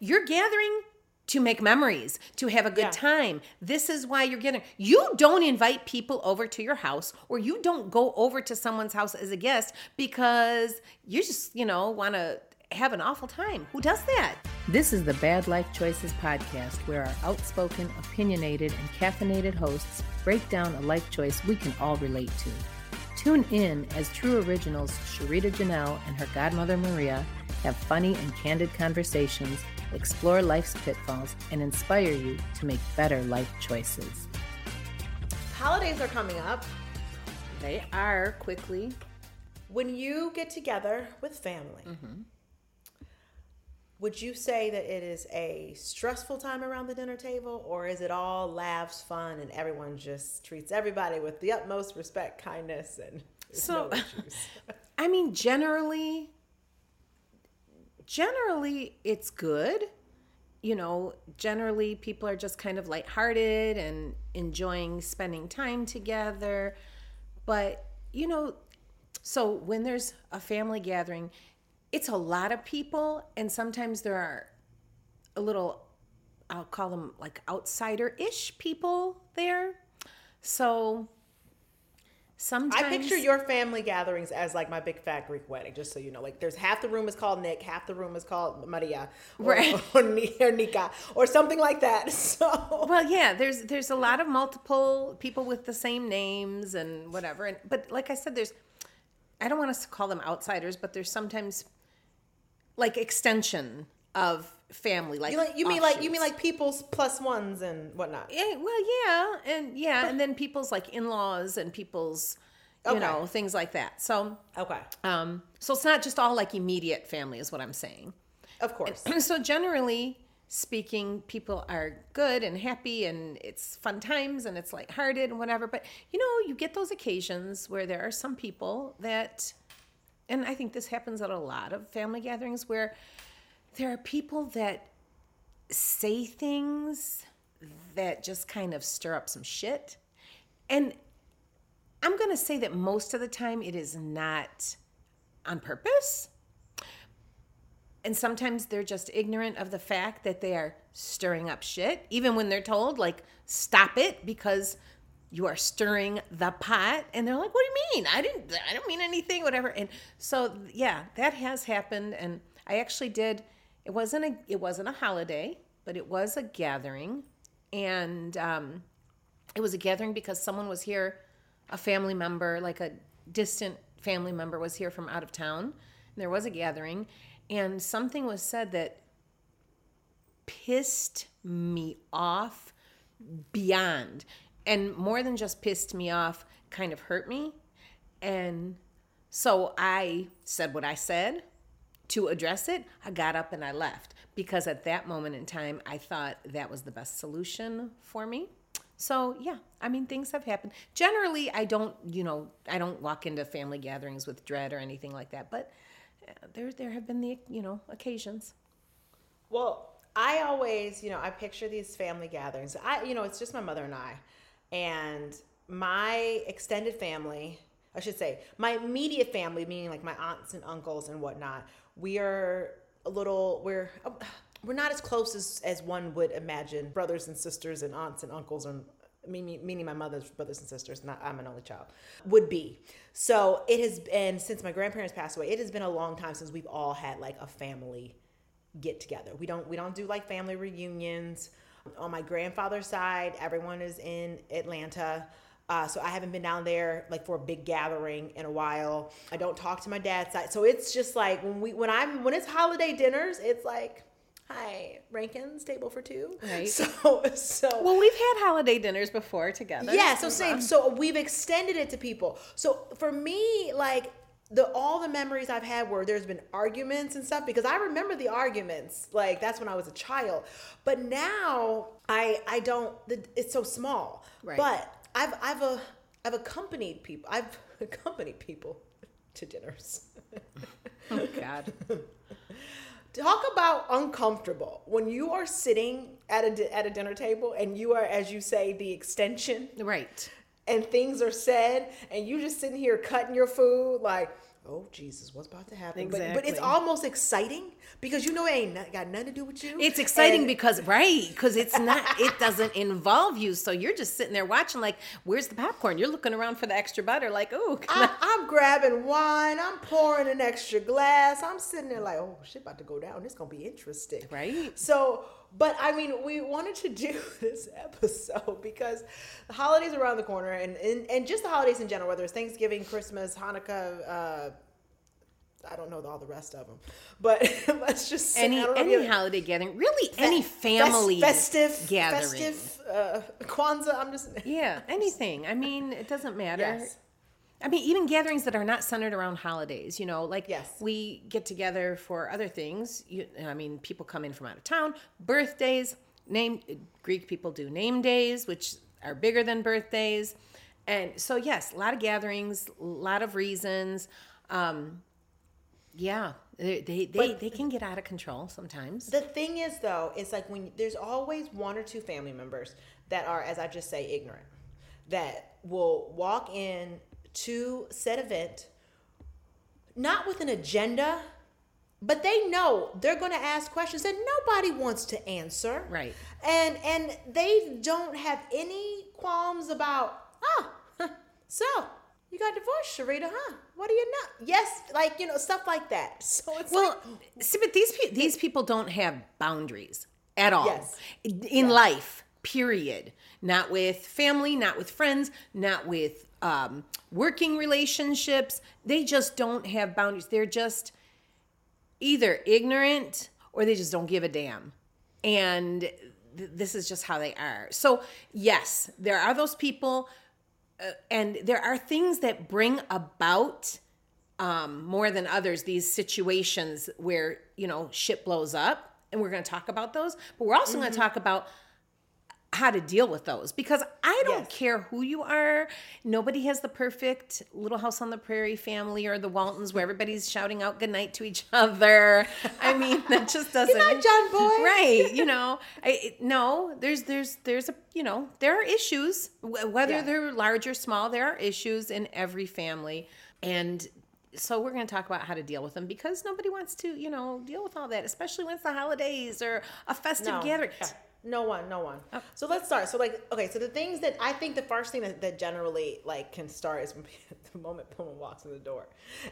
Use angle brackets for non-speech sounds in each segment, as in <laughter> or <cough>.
You're gathering to make memories, to have a good Yeah. time. This is why you're getting. You don't invite people over to your house or you don't go over to someone's house as a guest because you just, you know, want to have an awful time. Who does that? This is the Bad Life Choices podcast where our outspoken, opinionated, and caffeinated hosts break down a life choice we can all relate to. Tune in as True Originals Sharita Janelle and her godmother Maria have funny and candid conversations, explore life's pitfalls, and inspire you to make better life choices. Holidays are coming up. They are quickly. When you get together with family, mm-hmm. would you say that it is a stressful time around the dinner table, or is it all laughs, fun, and everyone just treats everybody with the utmost respect, kindness, and So- no? <laughs> I mean, generally, generally it's good. You know, generally people are just kind of lighthearted and enjoying spending time together. But, you know, so when there's a family gathering, it's a lot of people, and sometimes there are a little, I'll call them like outsider ish people there. So sometimes I picture your family gatherings as like my big fat Greek wedding, just so you know. Like, there's half the room is called Nick, half the room is called Maria, or, Right. <laughs> or, or Nika, or something like that. <laughs> So, Well, yeah, there's there's a lot of multiple people with the same names and whatever. And but like I said, there's I don't want us to call them outsiders, but there's sometimes like extension of family. Like you like you mean like you mean like people's plus ones and whatnot. yeah, well, yeah, and yeah, and then people's like in-laws and people's you Okay. know things like that. So Okay, um, so it's not just all like immediate family, is what I'm saying. of course. <clears throat> so generally speaking people are good and happy and it's fun times and it's lighthearted and whatever but you know you get those occasions where there are some people that and i think this happens at a lot of family gatherings where there are people that say things that just kind of stir up some shit and i'm going to say that most of the time it is not on purpose and sometimes they're just ignorant of the fact that they are stirring up shit, even when they're told, like, stop it because you are stirring the pot. And they're like, what do you mean? I didn't, I don't mean anything, whatever. And so, yeah, that has happened. And I actually did, it wasn't a, it wasn't a holiday, but it was a gathering. And um, it was a gathering because someone was here, a family member, like a distant family member was here from out of town. And there was a gathering, and something was said that pissed me off beyond. And more than just pissed me off, kind of hurt me. And so I said what I said to address it. I got up and I left because at that moment in time, I thought that was the best solution for me. So yeah, I mean things have happened. Generally, I don't, you know, I don't walk into family gatherings with dread or anything like that. But uh, there, there have been the, you know, occasions. Well, I always, you know, I picture these family gatherings. I, you know, it's just my mother and I, and my extended family. I should say my immediate family, meaning like my aunts and uncles and whatnot. We are a little. We're uh, we're not as close as as one would imagine. Brothers and sisters and aunts and uncles and meaning my mother's brothers and sisters. Not I'm an only child. Would be. So it has been since my grandparents passed away. It has been a long time since we've all had like a family get together. We don't we don't do like family reunions. On my grandfather's side, everyone is in Atlanta. Uh, so I haven't been down there like for a big gathering in a while. I don't talk to my dad's side. So it's just like when we when I'm when it's holiday dinners, it's like, hi, Rankins, table for two. Right. <laughs> So so Well, we've had holiday dinners before together. yeah, so same. So we've extended it to people. So for me, like the all the memories I've had where there's been arguments and stuff because I remember the arguments. Like that's when I was a child. But now I I don't. the- It's so small. Right. But I've I've a I've accompanied people. I've <laughs> accompanied people to dinners. <laughs> Oh, God. <laughs> Talk about uncomfortable when you are sitting at a at a dinner table and you are, as you say, the extension right. and things are said and you just sitting here cutting your food like oh Jesus, what's about to happen? But, but it's almost exciting because you know it ain't not, got nothing to do with you. It's exciting And- because right, because it's not it doesn't involve you. So you're just sitting there watching like, where's the popcorn? You're looking around for the extra butter, like, oh, <laughs> I, I'm grabbing wine. I'm pouring an extra glass. I'm sitting there like, oh shit, about to go down. This gonna be interesting, Right. So, but I mean, we wanted to do <laughs> this episode because the holidays are around the corner, and and, and just the holidays in general, whether it's Thanksgiving, Christmas, Hanukkah. Uh, I don't know all the rest of them, but <laughs> let's just say, any know any holiday gathering, really any fest- family festive gathering. festive uh, <laughs> Kwanzaa. I'm just Yeah, anything. I mean, it doesn't matter. Yes. I mean, even gatherings that are not centered around holidays, you know, like Yes. we get together for other things. You, I mean, people come in from out of town, birthdays, name Greek people do name days, which are bigger than birthdays. And so, yes, a lot of gatherings, a lot of reasons. Um, yeah, they, they, they, they can get out of control sometimes. The thing is, though, it's like when there's always one or two family members that are, as I just say, ignorant, that will walk in to said event, not with an agenda, but they know they're going to ask questions that nobody wants to answer. Right. And and they don't have any qualms about, oh, so you got divorced, Sharita, huh? What do you know? Yes, like you know stuff like that. <laughs> So it's Well, like, see, but these pe- these people don't have boundaries at all Yes. in life. Period. Not with family, not with friends, not with um, working relationships. They just don't have boundaries. They're just either ignorant or they just don't give a damn. And th- this is just how they are. So, yes, there are those people, uh, and there are things that bring about um, more than others these situations where, you know, shit blows up. And we're going to talk about those. But we're also going to talk about how to deal with those because I don't Yes. care who you are. Nobody has the perfect Little House on the Prairie family or the Waltons where everybody's shouting out goodnight to each <laughs> other. I mean, that just <laughs> doesn't. night, John boy. <laughs> Right? You know, I, no. There's there's there's a you know there are issues whether Yeah. they're large or small. There are issues in every family, and so we're going to talk about how to deal with them because nobody wants to you know deal with all that, especially when it's the holidays or a festive No. gathering. Yeah. No one, no one. Oh. So let's start. So like, okay, so the things that I think the first thing that, that generally like can start is when <laughs> the moment someone walks in the door,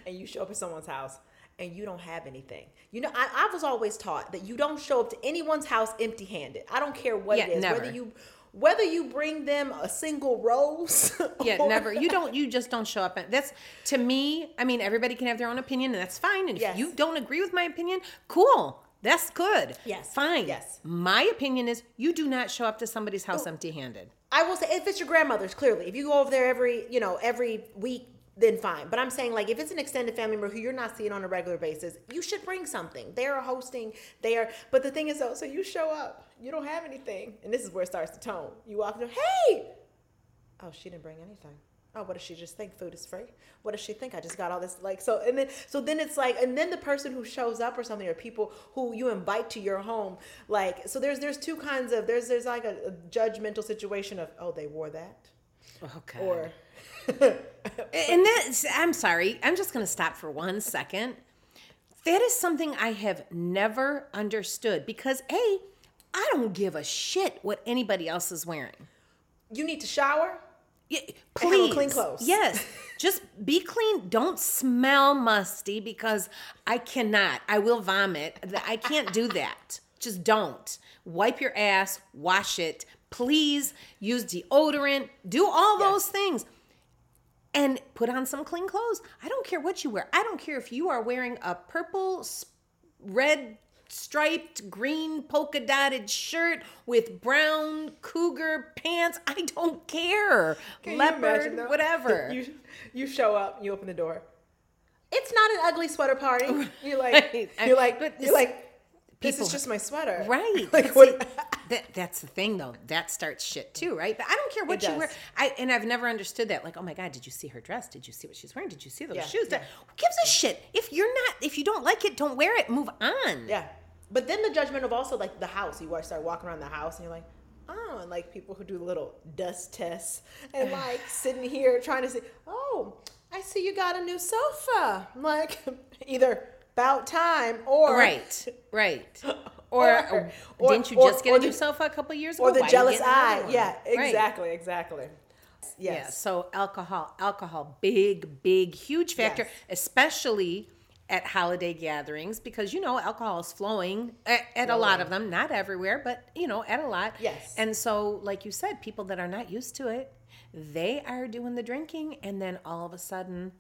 and you show up at someone's house and you don't have anything. You know, I, I was always taught that you don't show up to anyone's house empty-handed. I don't care what Yeah, it is, never. whether you whether you bring them a single rose. <laughs> Yeah, or- never. You don't. You just don't show up. And that's to me. I mean, everybody can have their own opinion, and that's fine. And Yes. if you don't agree with my opinion, cool. That's good. Yes. Fine. Yes. My opinion is you do not show up to somebody's house oh. empty-handed. I will say if it's your grandmother's, clearly, if you go over there every, you know, every week, then fine. But I'm saying like if it's an extended family member who you're not seeing on a regular basis, you should bring something. They are hosting. They are. But the thing is though, so you show up, you don't have anything, and this is where it starts to tone. You walk in, hey, oh, she didn't bring anything. Oh, what does she just think food is free? What does she think? I just got all this like so, and then so then it's like, and then the person who shows up or something, or people who you invite to your home, like so. There's there's two kinds of there's there's like a, a judgmental situation of oh they wore that Okay. or <laughs> and that's I'm sorry. I'm just to stop for one second. That is something I have never understood because a I don't give a shit what anybody else is wearing. you need to shower. Yeah, please. clean clothes. Yes. <laughs> Just be clean. Don't smell musty because I cannot. I will vomit. I can't do that. <laughs> Just don't. Wipe your ass, wash it. Please use deodorant. Do all Yes. those things. And put on some clean clothes. I don't care what you wear. I don't care if you are wearing a purple, red, striped, green, polka dotted shirt with brown cougar pants. I don't care. Can you Leopard, imagine, whatever. <laughs> You you show up, you open the door. It's not an ugly sweater party. <laughs> You're like. You're like but you're this- like this is just my sweater. Right. <laughs> like what? that, that's the thing, though. That starts shit too, right? But I don't care what you wear. I and I've never understood that. Like, oh my god, did you see her dress? Did you see what she's wearing? Did you see those Yeah, shoes? yeah. Who gives a shit? If you're not, if you don't like it, don't wear it. Move on. Yeah. But then the judgment of also like the house. You start walking around the house and you're like, oh, and like people who do little dust tests and <sighs> like sitting here trying to say, oh, I see you got a new sofa. I'm like, <laughs> either about time or Right, right. <laughs> Or, Or- or, or- didn't you or- just get or a new the- sofa a couple years ago? or the Why jealous eye. Yeah, Right. exactly, exactly. Yeah. Yes. So alcohol, alcohol, big, big, huge factor, Yes. especially at holiday gatherings because you know alcohol is flowing at, at a lot of them, not everywhere, but you know at a lot. Yes. And so, like you said, people that are not used to it, they are doing the drinking, and then all of a sudden,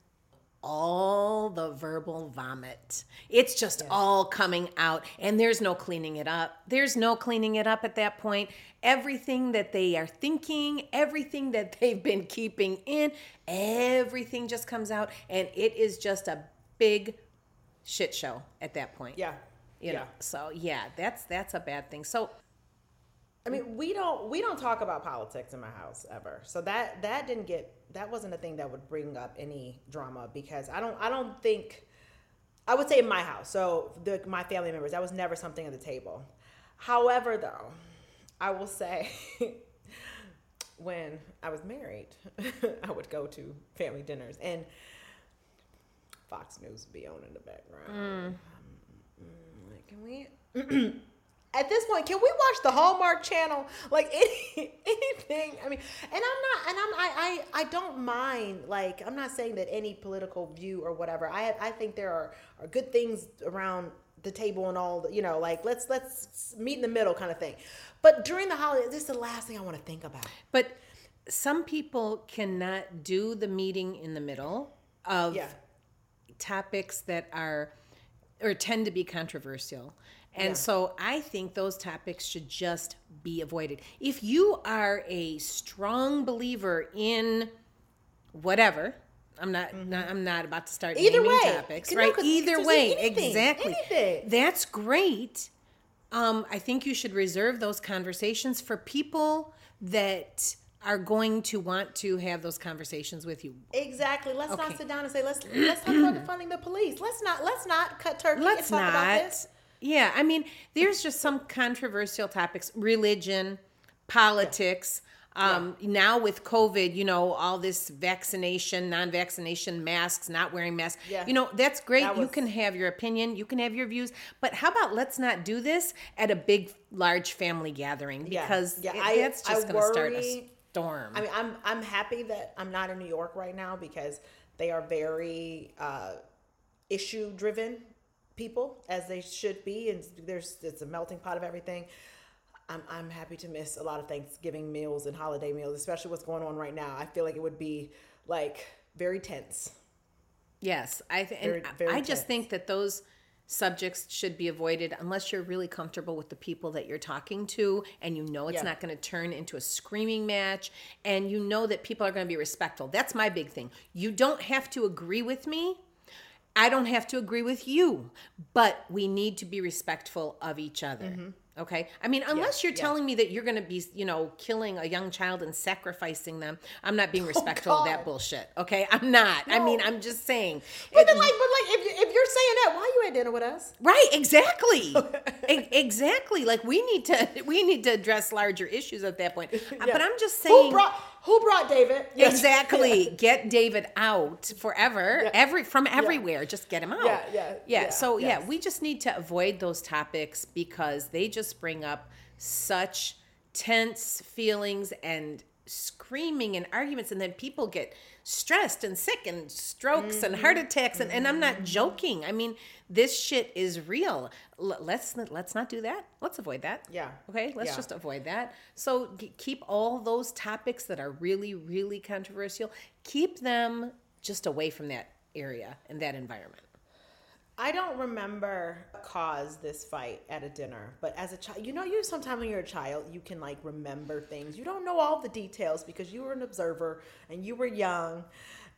all the verbal vomit. It's just all coming out, and there's no cleaning it up. There's no cleaning it up at that point. Everything that they are thinking, everything that <laughs> they've been keeping in, everything just comes out, and it is just a big shit show at that point. Yeah. You yeah. know, so yeah, that's that's a bad thing. So I mean, we don't we don't talk about politics in my house ever. So that that didn't get that wasn't a thing that would bring up any drama because I don't I don't think I would say in my house. So the my family members that was never something at the table. However, though, I will say <laughs> when I was married, <laughs> I would go to family dinners and Fox News would be on in the background. Mm, like, Can we <clears throat> at this point, can we watch the Hallmark Channel? Like any, <laughs> anything. I mean, and I'm not, and I'm, I, I, I don't mind. Like, I'm not saying that any political view or whatever. I, I think there are, are good things around the table and all. The, you know, like let's let's meet in the middle kind of thing. But during the holidays, this is the last thing I want to think about. But some people cannot do the meeting in the middle of Yeah. topics that are or tend to be controversial. And Yeah. so I think those topics should just be avoided. If you are a strong believer in whatever, I'm not, not I'm not about to start Mm-hmm. Either naming way. topics, No, Either way, anything, exactly. anything. That's great. Um, I think you should reserve those conversations for people that are going to want to have those conversations with you. Exactly. Let's Okay. not sit down and say let's let's talk about defunding <clears throat> the police. Let's not let's not cut turkey Let's and talk about not. this. Yeah, I mean, there's just some controversial topics: religion, politics. Um, Now with COVID, you know, all this vaccination, non-vaccination, masks, not wearing masks. Yeah. You know, that's great. That you can have your opinion, you can have your views, but how about let's not do this at a big, large family gathering because Yeah, it- I- that's just going to start a storm. I mean, I'm I'm happy that I'm not in New York right now because they are very uh, issue driven people as they should be, and there's it's a melting pot of everything. I'm I'm happy to miss a lot of Thanksgiving meals and holiday meals, especially what's going on right now. I feel like it would be like very tense. Yes, I th- Very- and very I just tense. think that those subjects should be avoided unless you're really comfortable with the people that you're talking to and you know it's Yeah. not going to turn into a screaming match and you know that people are going to be respectful. That's my big thing. You don't have to agree with me. I don't have to agree with you, but we need to be respectful of each other. Okay. I mean, unless you're Mm-hmm. yeah. telling me that you're going to be, you know, killing a young child and sacrificing them, I'm not being <laughs> respectful of that Oh, bullshit. Okay. I'm not. I mean, I'm just saying. But It- then, like, but like, if, if you're saying that, why are you at dinner with us? Right, exactly. <laughs> E- exactly. Like we need to we need to address larger issues at that point. <laughs> Uh, But I'm just saying. Who brought Who brought David? Yes. <laughs> exactly get David out forever Yeah. every from everywhere. Just get him out. Yeah, yeah, Yeah, yeah, so yeah, we just need to avoid those topics because they just bring up such tense feelings and screaming and arguments and then people get stressed and sick and strokes and Mm-hmm. heart attacks and, and i'm not joking. I mean this shit is real. L- let's let's not do that. Let's avoid that. Yeah. okay? Let's Yeah. just avoid that. So g- keep all those topics that are really really controversial keep them just away from that area and that environment I don't remember cause this fight at a dinner, but as a child, you know, you sometimes when you're a child, you can like remember things. You don't know all the details because you were an observer and you were young.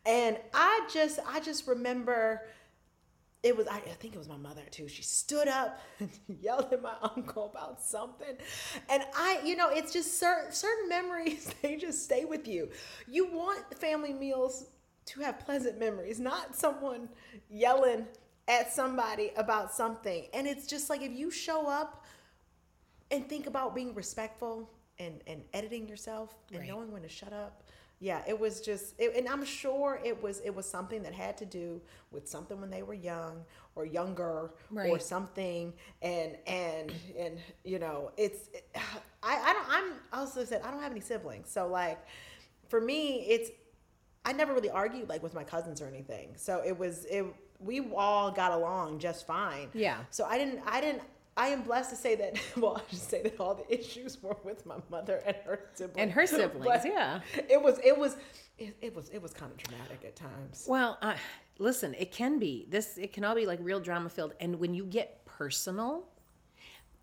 And I just, I just remember it was, I, I think it was my mother too. She stood up and <laughs> yelled at my uncle about something. And I, you know, it's just certain, certain memories, <laughs> they just stay with you. You want family meals to have pleasant memories, not someone yelling at somebody about something. And it's just like if you show up and think about being respectful and, and editing yourself and Right. knowing when to shut up, yeah it was just it, and i'm sure it was it was something that had to do with something when they were young or younger or something and and and you know it's it, i i don't i'm also said i don't have any siblings so like for me it's i never really argued like with my cousins or anything so it was it we all got along just fine Yeah. so i didn't i didn't I am blessed to say that. <laughs> Well, I should say that all the <laughs> issues were with my mother and her siblings. And her siblings, But yeah. It was. It was. It, it was. It was kind of dramatic at times. Well, uh, listen, it can be this. It can all be like real drama filled, and when you get personal,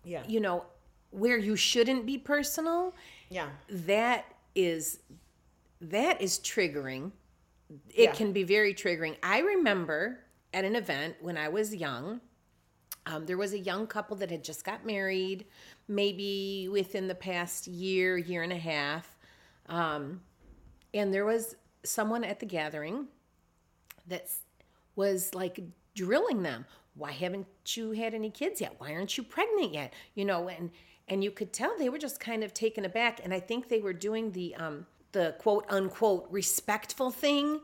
Yeah. you know, where you shouldn't be personal, Yeah. that is that is triggering. It Yeah. can be very triggering. I remember at an event when I was young, um, there was a young couple that had just got married, maybe within the past year, year and a half. Um, and there was someone at the gathering that was like drilling them. Why haven't you had any kids yet? Why aren't you pregnant yet? You know, and and you could tell they were just kind of taken aback. And I think they were doing the um, the quote unquote respectful thing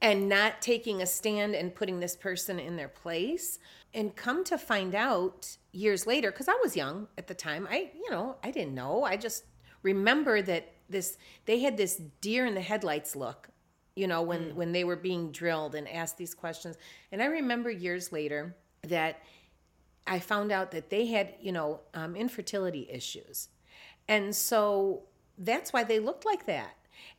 and not taking a stand and putting this person in their place. And come to find out years later, because I was young at the time, I you know I didn't know. I just remember that this they had this deer in the headlights look you know when when they were being drilled and asked these questions and i remember years later that i found out that they had you know um, infertility issues and so that's why they looked like that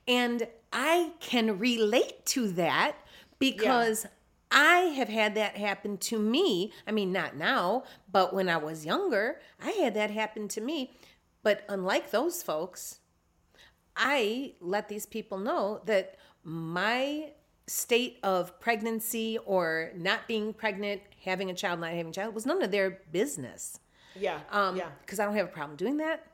and i can relate to that because i have had that happen to me i mean not now but when i was younger i had that happen to me but unlike those folks I let these people know that my state of pregnancy or not being pregnant, having a child, not having a child was none of their business. Yeah. Um, yeah. because I don't have a problem doing that.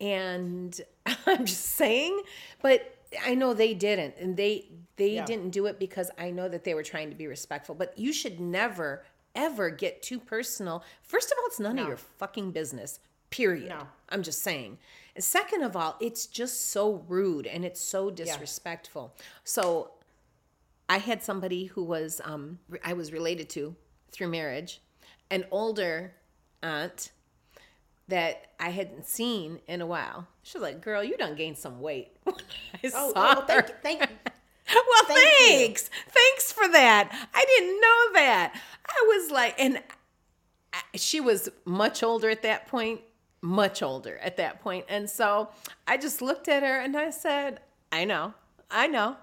And <laughs> I'm just saying, but I know they didn't, and they they Yeah. didn't do it because I know that they were trying to be respectful. But you should never ever get too personal. First of all, it's none No. of your fucking business. Period. No. I'm just saying. And second of all, it's just so rude and it's so disrespectful. So I had somebody who was um, I was related to through marriage, an older aunt that I hadn't seen in a while. She was like, "Girl, you done gained some weight." <laughs> I Oh, saw well, her. thank, thank <laughs> well, Thank you. thanks. Thanks for that. I didn't know that. I was like, and I, she was much older at that point, much older at that. And so I just looked at her and I said, I know, I know.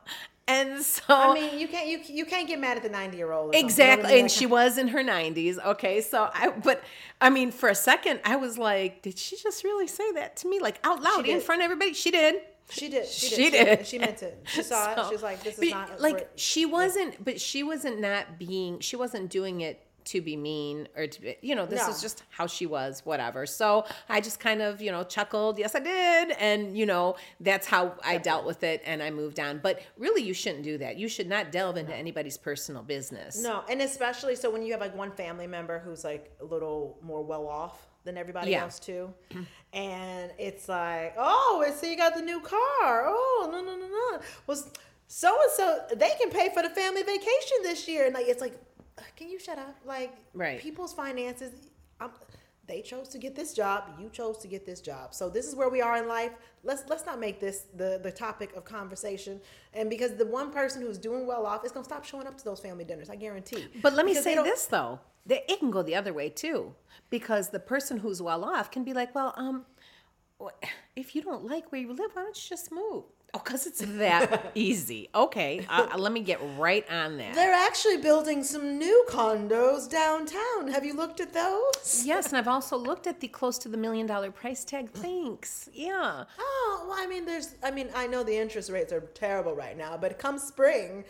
And <laughs> so I mean, you can't you you can't get mad at the ninety year old. Exactly. And she was in her 90s. Okay. So I, but I mean, for a second, I was like, did she just really say that to me? Like out loud in front of everybody? She did. She did. She did. She did. She meant it. She <laughs> saw it. So- She was like, "This is not like she wasn't, but she wasn't not being, she wasn't doing it to be mean or to be, you know, this No. is just how she was, whatever. So I just kind of, you know, chuckled, yes, I did. And, you know, that's how I dealt with it and I moved on. But really, you shouldn't do that. You should not delve into anybody's personal business. No, and especially so when you have like one family member who's like a little more well off than everybody Yeah. else too, <clears throat> and it's like, oh, so you got the new car? Oh, no, no, no, no. Was so and so they can pay for the family vacation this year, and like it's like, can you shut up? Like, Right. People's finances. Um, they chose to get this job. You chose to get this job. So this is where we are in life. Let's let's not make this the the topic of conversation. And because the one person who's doing well off is gonna stop showing up to those family dinners, I guarantee. But let me Because say this though, that it can go the other way too, because the person who's well off can be like, well, um, if you don't like where you live, why don't you just move? Oh, because it's that <laughs> easy. Okay, uh, let me get right on that. They're actually building some new condos downtown. Have you looked at those? Yes, and I've also looked at the close to the million dollar price tag. Thanks. Yeah. Oh, well, I mean, there's, I mean, I know the interest rates are terrible right now, but come spring,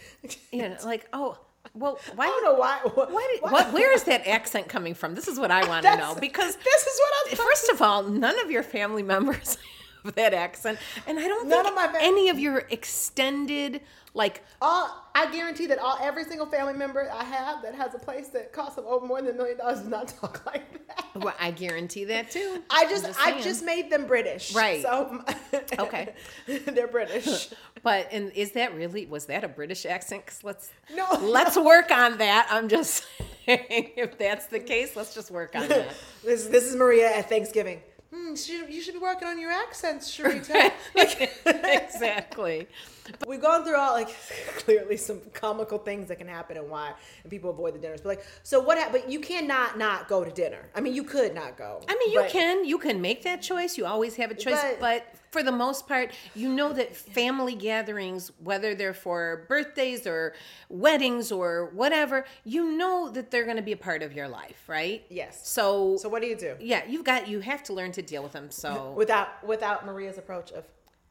You know, <laughs> like, oh, well, why? I don't know why. Why did, what, <laughs> where is that accent coming from? This is what I want to know because this is what I'm first of all, none of your family members of that accent. And I don't None think of my fam- any of your extended, like, All I guarantee that all every single family member I have that has a place that costs them over more than a million dollars does not <laughs> talk like that. well, I guarantee that too. I just, I'm I just made them British, Right. So <laughs> Okay. <laughs> they're British. But and is that really was that a British accent? 'Cause let's No. let's work on that. I'm just saying if that's the case, let's just work on that. This, this is Maria at Thanksgiving. Hmm, should, you should be working on your accents, <laughs> Sharita. <laughs> exactly. We've gone through all like <laughs> clearly some comical things that can happen and why, and people avoid the dinners. But like, so what? hap- But you cannot not go to dinner. I mean, you could not go. I mean, you but- can you can make that choice. You always have a choice, But- but, for the most part, you know that family gatherings, whether they're for birthdays or weddings or whatever, you know that they're going to be a part of your life, right? Yes. So, So what do you do yeah, you've got you have to learn to deal with them. So without without Maria's approach of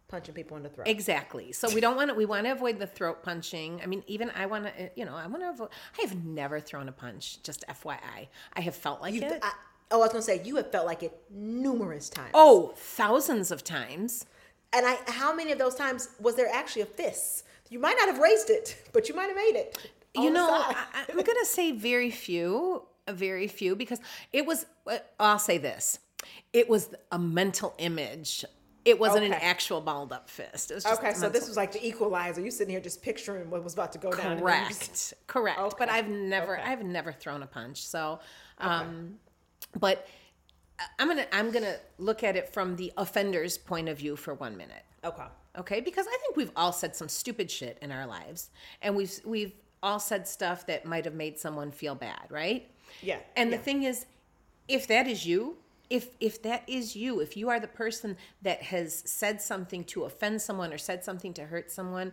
punching people in the throat? Exactly. So we don't want to. We want to avoid the throat punching. I mean, even I want to. You know, I want to avoid. I have never thrown a punch. Just FYI, I have felt like You, it. I, oh, I was gonna say you have felt like it numerous times. oh, thousands of times. and I, how many of those times was there actually a fist? You might not have raised it, but you might have made it. you know. I, I'm gonna say very few, very few, because it was. uh, I'll say this: it was a mental image. It wasn't an Okay. actual balled up fist. It was just okay, so this was like the equalizer. You sitting here just picturing what was about to go down. you just- <laughs> correct correct but i've never Okay. i've never thrown a punch so um but i'm gonna i'm gonna look at it from the offender's point of view for one minute Okay. okay because i think we've all said some stupid shit in our lives and we've we've all said stuff that might have made someone feel bad right Yeah. and the thing is if that is you if if that is you if you are the person that has said something to offend someone or said something to hurt someone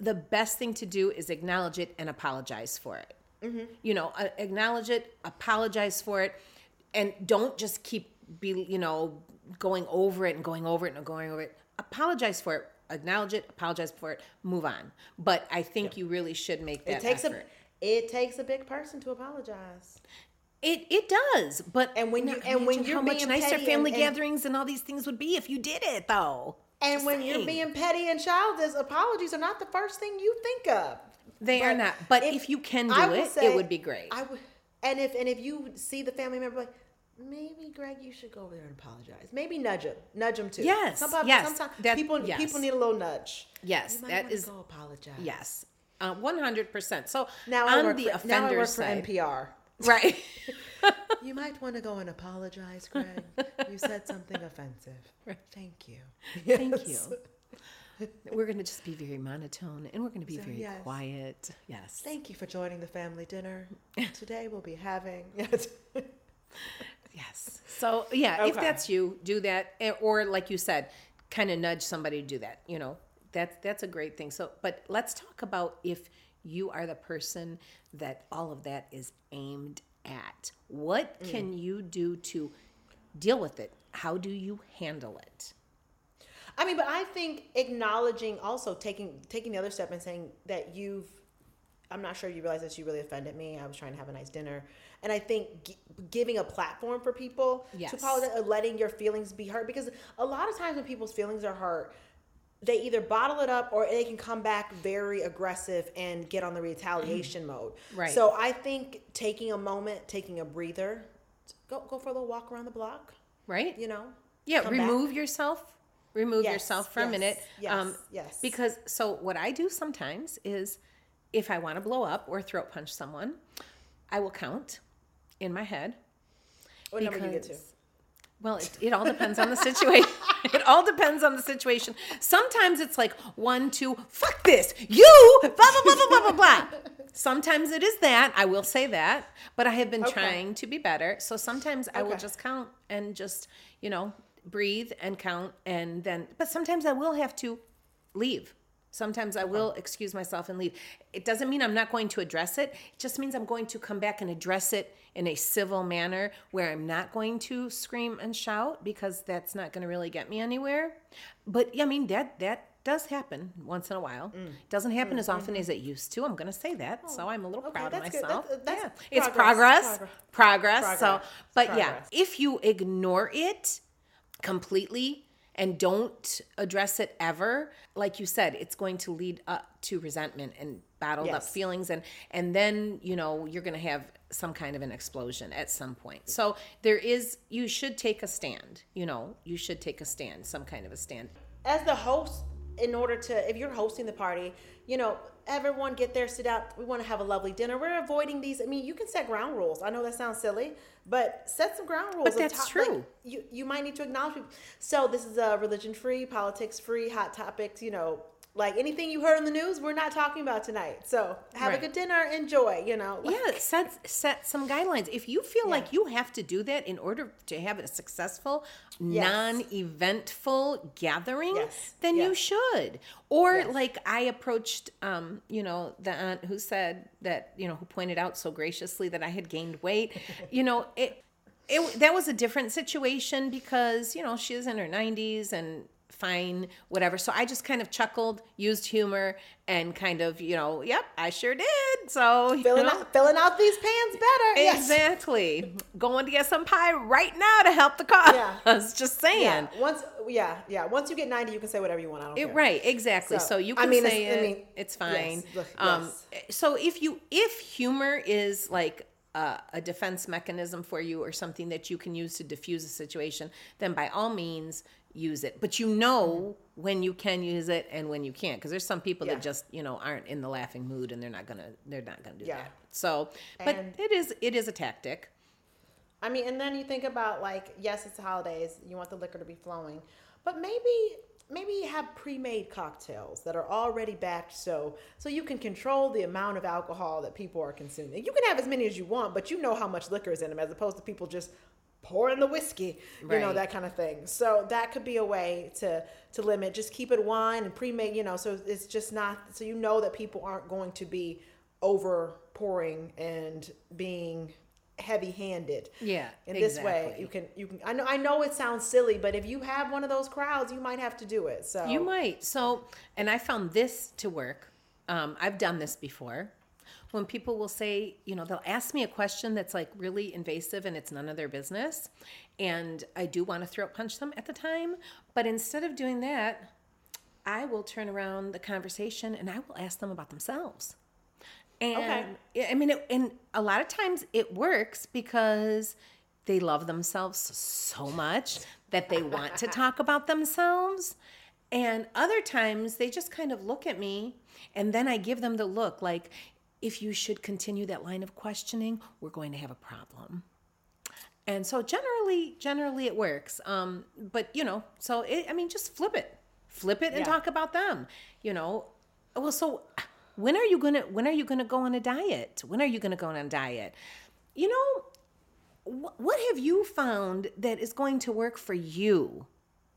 the best thing to do is acknowledge it and apologize for it. Mm-hmm. You know acknowledge it apologize for it and don't just keep be you know going over it and going over it and going over it. Apologize for it acknowledge it apologize for it move on. But i think you really should make that It takes effort. a it takes a big person to apologize. It it does, but And when you- and when you're how much nicer family and- gatherings and all these things would be if you did it, though. And Just when you're being petty and childish, apologies are not the first thing you think of. They are not. But if you can do it, it would be great. I would, and if and if you see the family member like, maybe Greg, you should go over there and apologize. Maybe nudge him, nudge him too. Yes, sometimes, yes, sometimes that- people yes. people need a little nudge. yes, that go apologize. yes, uh, one hundred percent. So Now on the for, now I work offender's for side, NPR. <laughs> right? You might want to go and apologize, Greg. you said something offensive. <laughs> Thank you. Thank you. We're going to just be very monotone, and we're going to be So, very yes. quiet. Yes. Thank you for joining the family dinner. <laughs> Today we'll be having. Yes. Yes. So yeah, if that's you, do that, Eh, or like you said, kind of nudge somebody to do that. You know, that's that's a great thing. So, but let's talk about if you are the person that all of that is aimed at. What Mm. can you do to deal with it? How do you handle it? I mean, but I think acknowledging also taking taking the other step and saying that you've I'm not sure you realize that you really offended me. I was trying to have a nice dinner. And I think gi- giving a platform for people Yes. to apologize letting your feelings be hurt because a lot of times when people's feelings are hurt, they either bottle it up or they can come back very aggressive and get on the retaliation mode. Right. So I think taking a moment, taking a breather, go go for a little walk around the block, Right? you know? Yeah, come back. remove yourself. Remove Yes, yourself for a yes, minute. Um, yes, yes. Because so what I do sometimes is if I want to blow up or throat punch someone, I will count in my head. What number do you get to? Well, it, it all depends on the situation. <laughs> <laughs> it all depends on the situation. Sometimes it's like one, two, fuck this, you, blah, blah, blah, blah, blah, blah, blah. <laughs> Sometimes it is that. I will say that. But I have been Okay. trying to be better. So sometimes I will just count and just, you know, breathe and count. And then, but sometimes I will have to leave. Sometimes I will excuse myself and leave. It doesn't mean I'm not going to address it. It just means I'm going to come back and address it in a civil manner where I'm not going to scream and shout because that's not going to really get me anywhere. But yeah, I mean that that does happen once in a while. Mm. It doesn't happen as often as it used to. I'm going to say that. so I'm a little Oh, okay, proud of myself. That's- that's yeah. It's progress. progress. Progress. Progress. So, but yeah, if you ignore it completely and don't address it ever, like you said, it's going to lead up to resentment and bottled up feelings and and then, you know, you're going to have some kind of an explosion at some point. So there is you should take a stand, you know, you should take a stand, some kind of a stand. as the host in order to if you're hosting the party you know everyone get there sit out we want to have a lovely dinner. We're avoiding these i mean you can set ground rules. I know that sounds silly but set some ground rules But that's like, true. you you might need to acknowledge people. So this is a religion free politics free hot topics you know like anything you heard on the news we're not talking about tonight so have Right. a good dinner enjoy you know like- Yeah, set set some guidelines. If you feel Yeah. like you have to do that in order to have a successful, Yes. non-eventful gathering, Yes. then you should. Or Yes. like I approached, um, you know, the aunt who said that, you know, who pointed out so graciously that I had gained weight. <laughs> you know, it, it that was a different situation because you know she is in her 90s and fine whatever so i just kind of chuckled used humor and kind of you know yep i sure did so filling know, out filling out these pans better yes Exactly. Going to get some pie right now to help the cause. Yeah. <laughs> Just saying. yeah once yeah yeah once you get 90 you can say whatever you want I don't It, care. right, exactly. So, So, you I can mean, say it's- I mean, it's fine. yes, um, yes. so if you if humor is like a, a defense mechanism for you or something that you can use to diffuse a situation, then by all means use it. But you know when you can use it and when you can't, because there's some people Yeah. that just you know aren't in the laughing mood and they're not gonna they're not gonna do Yeah. that. So, but And- it is it is a tactic. I mean, and then you think about like, yes, it's the holidays. You want the liquor to be flowing, but maybe maybe you have pre-made cocktails that are already backed, so so you can control the amount of alcohol that people are consuming. You can have as many as you want, but you know how much liquor is in them, as opposed to people just pouring the whiskey, you know that kind of thing. So that could be a way to to limit. Just keep it wine and pre-made, you know, so it's just not so you know that people aren't going to be over pouring and being heavy-handed Yeah, in this way you can you can i know i know it sounds silly but if you have one of those crowds you might have to do it so You might. So, and I found this to work. Um, I've done this before. When people will say, you know, they'll ask me a question that's like really invasive and it's none of their business. And I do want to throat punch them at the time. But instead of doing that, I will turn around the conversation and I will ask them about themselves. And yeah, I mean, it, and a lot of times it works because they love themselves so much that they want to <laughs> talk about themselves. And other times they just kind of look at me and then I give them the look like, if you should continue that line of questioning, we're going to have a problem. And so generally, generally it works. Um, but you know, so it, I mean, just flip it, flip it and Yeah. talk about them. You know, well, so when are you gonna when are you gonna go on a diet? When are you gonna go on a diet? You know, wh- what have you found that is going to work for you?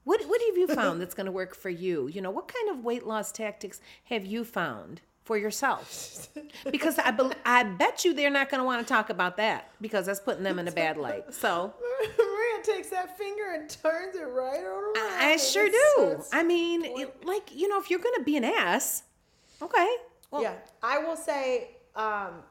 What what have you found <laughs> that's going to work for you? You know, what kind of weight loss tactics have you found for yourself? <laughs> Because I bel I bet you they're not going to want to talk about that because that's putting them in a bad light. <laughs> So maria takes that finger and turns it right around I sure do. I mean, it, like you know, if you're going to be an ass, okay. Well, yeah i will say um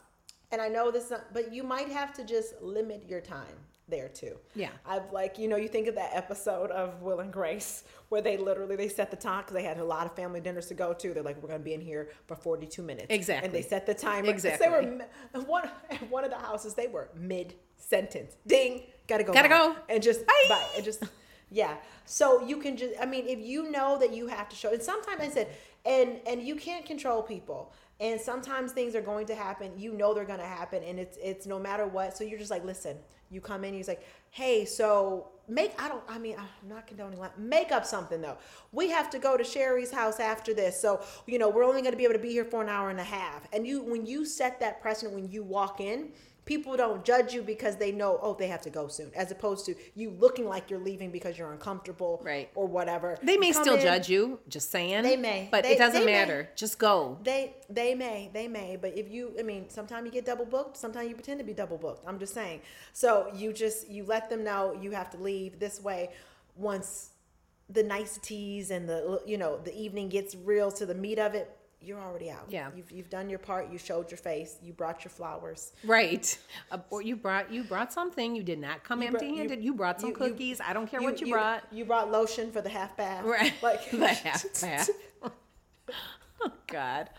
and i know this not, but you might have to just limit your time there too Yeah. i've like you know you think of that episode of will and grace where they literally they set the time because they had a lot of family dinners to go to they're like we're gonna be in here for 42 minutes Exactly. and they set the timer 'cause Exactly. they were one <laughs> one of the houses they were mid sentence ding gotta go Gotta bye. go. and just Bye. bye and just yeah so you can just i mean if you know that you have to show and sometimes i said and and you can't control people and sometimes things are going to happen you know they're going to happen and it's it's no matter what so you're just like listen you come in he's like hey so make i don't i mean i'm not condoning that make up something though. We have to go to sherry's house after this so you know we're only going to be able to be here for an hour and a half. And you when you set that precedent when you walk in people don't judge you because they know oh they have to go soon as opposed to you looking like you're leaving because you're uncomfortable Right. or whatever They may come still in, judge you. Just saying. They may. but They- it doesn't they may. matter. Just go. they they may they may but if you i mean sometimes you get double booked sometimes you pretend to be double booked i'm just saying so you just you let them know you have to leave this way once the niceties and the you know the evening gets real to the meat of it you're already out. Yeah. You've, you've done your part. You showed your face. You brought your flowers. Right. Or you brought you brought something. You did not come empty-handed. You, brought some you- you- cookies. I don't care what you, brought. You brought lotion for the half bath. Right. Like <laughs> the half <laughs> bath. oh God.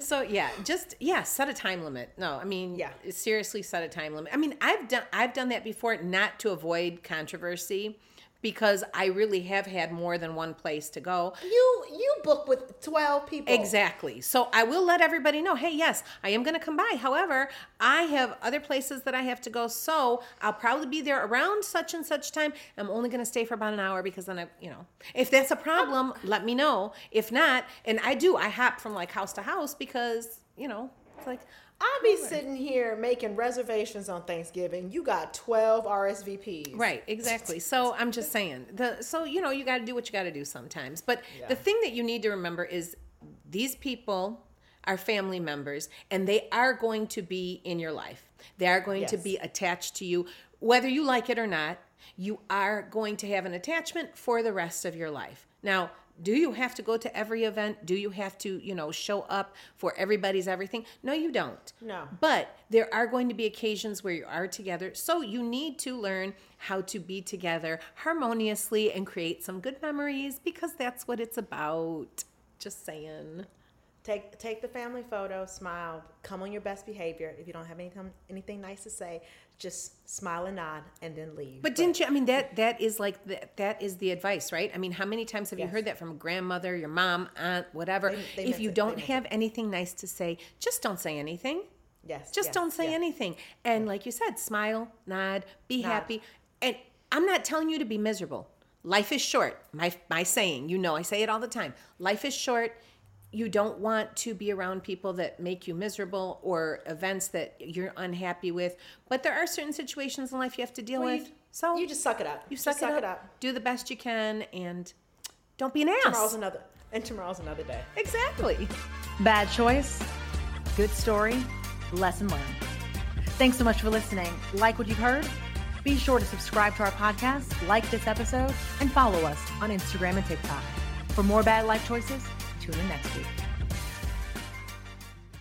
So yeah, just yeah, set a time limit. No, I mean Yeah. seriously set a time limit. I mean, I've done I've done that before not to avoid controversy because I really have had more than one place to go. You you book with twelve people. Exactly. So I will let everybody know, hey, yes, I am going to come by. However, I have other places that I have to go. So I'll probably be there around such and such time. I'm only going to stay for about an hour because then I, you know, if that's a problem, let me know. If not, and I do, I hop from like house to house because, you know, it's like, I'll be sitting here making reservations on Thanksgiving. You got twelve RSVPs. Right, exactly. So I'm just saying the so you know you got to do what you got to do sometimes. But the thing that you need to remember is these people are family members and they are going to be in your life. They are going to be attached to you whether you like it or not. You are going to have an attachment for the rest of your life. Now, do you have to go to every event? Do you have to, you know, show up for everybody's everything? No, you don't. No. But there are going to be occasions where you are together. So you need to learn how to be together harmoniously and create some good memories because that's what it's about. Just saying. Take take the family photo, smile, come on your best behavior. If you don't have anything anything nice to say, just smile and nod and then leave. But didn't you? I mean, that that is like the, that is the advice, right? I mean, how many times have you heard that from grandmother, your mom, aunt, whatever? They- they if you it. Don't have anything nice to say, just don't say anything. yes, Just yes, don't say yes. anything. And like you said, smile, nod, be Nod. happy. And I'm not telling you to be miserable. Life is short. My my saying, you know, I say it all the time. Life is short. You don't want to be around people that make you miserable or events that you're unhappy with. But there are certain situations in life you have to deal Well, with. you, so you just suck it up. you Just suck, it, up, Do the best you can, and don't be an ass. Tomorrow's another and tomorrow's another day. exactly. Bad choice, good story, lesson learned. Thanks so much for listening. Like what you've heard? Be sure to subscribe to our podcast, like this episode, and follow us on Instagram and TikTok. For more bad life choices, tune in next week.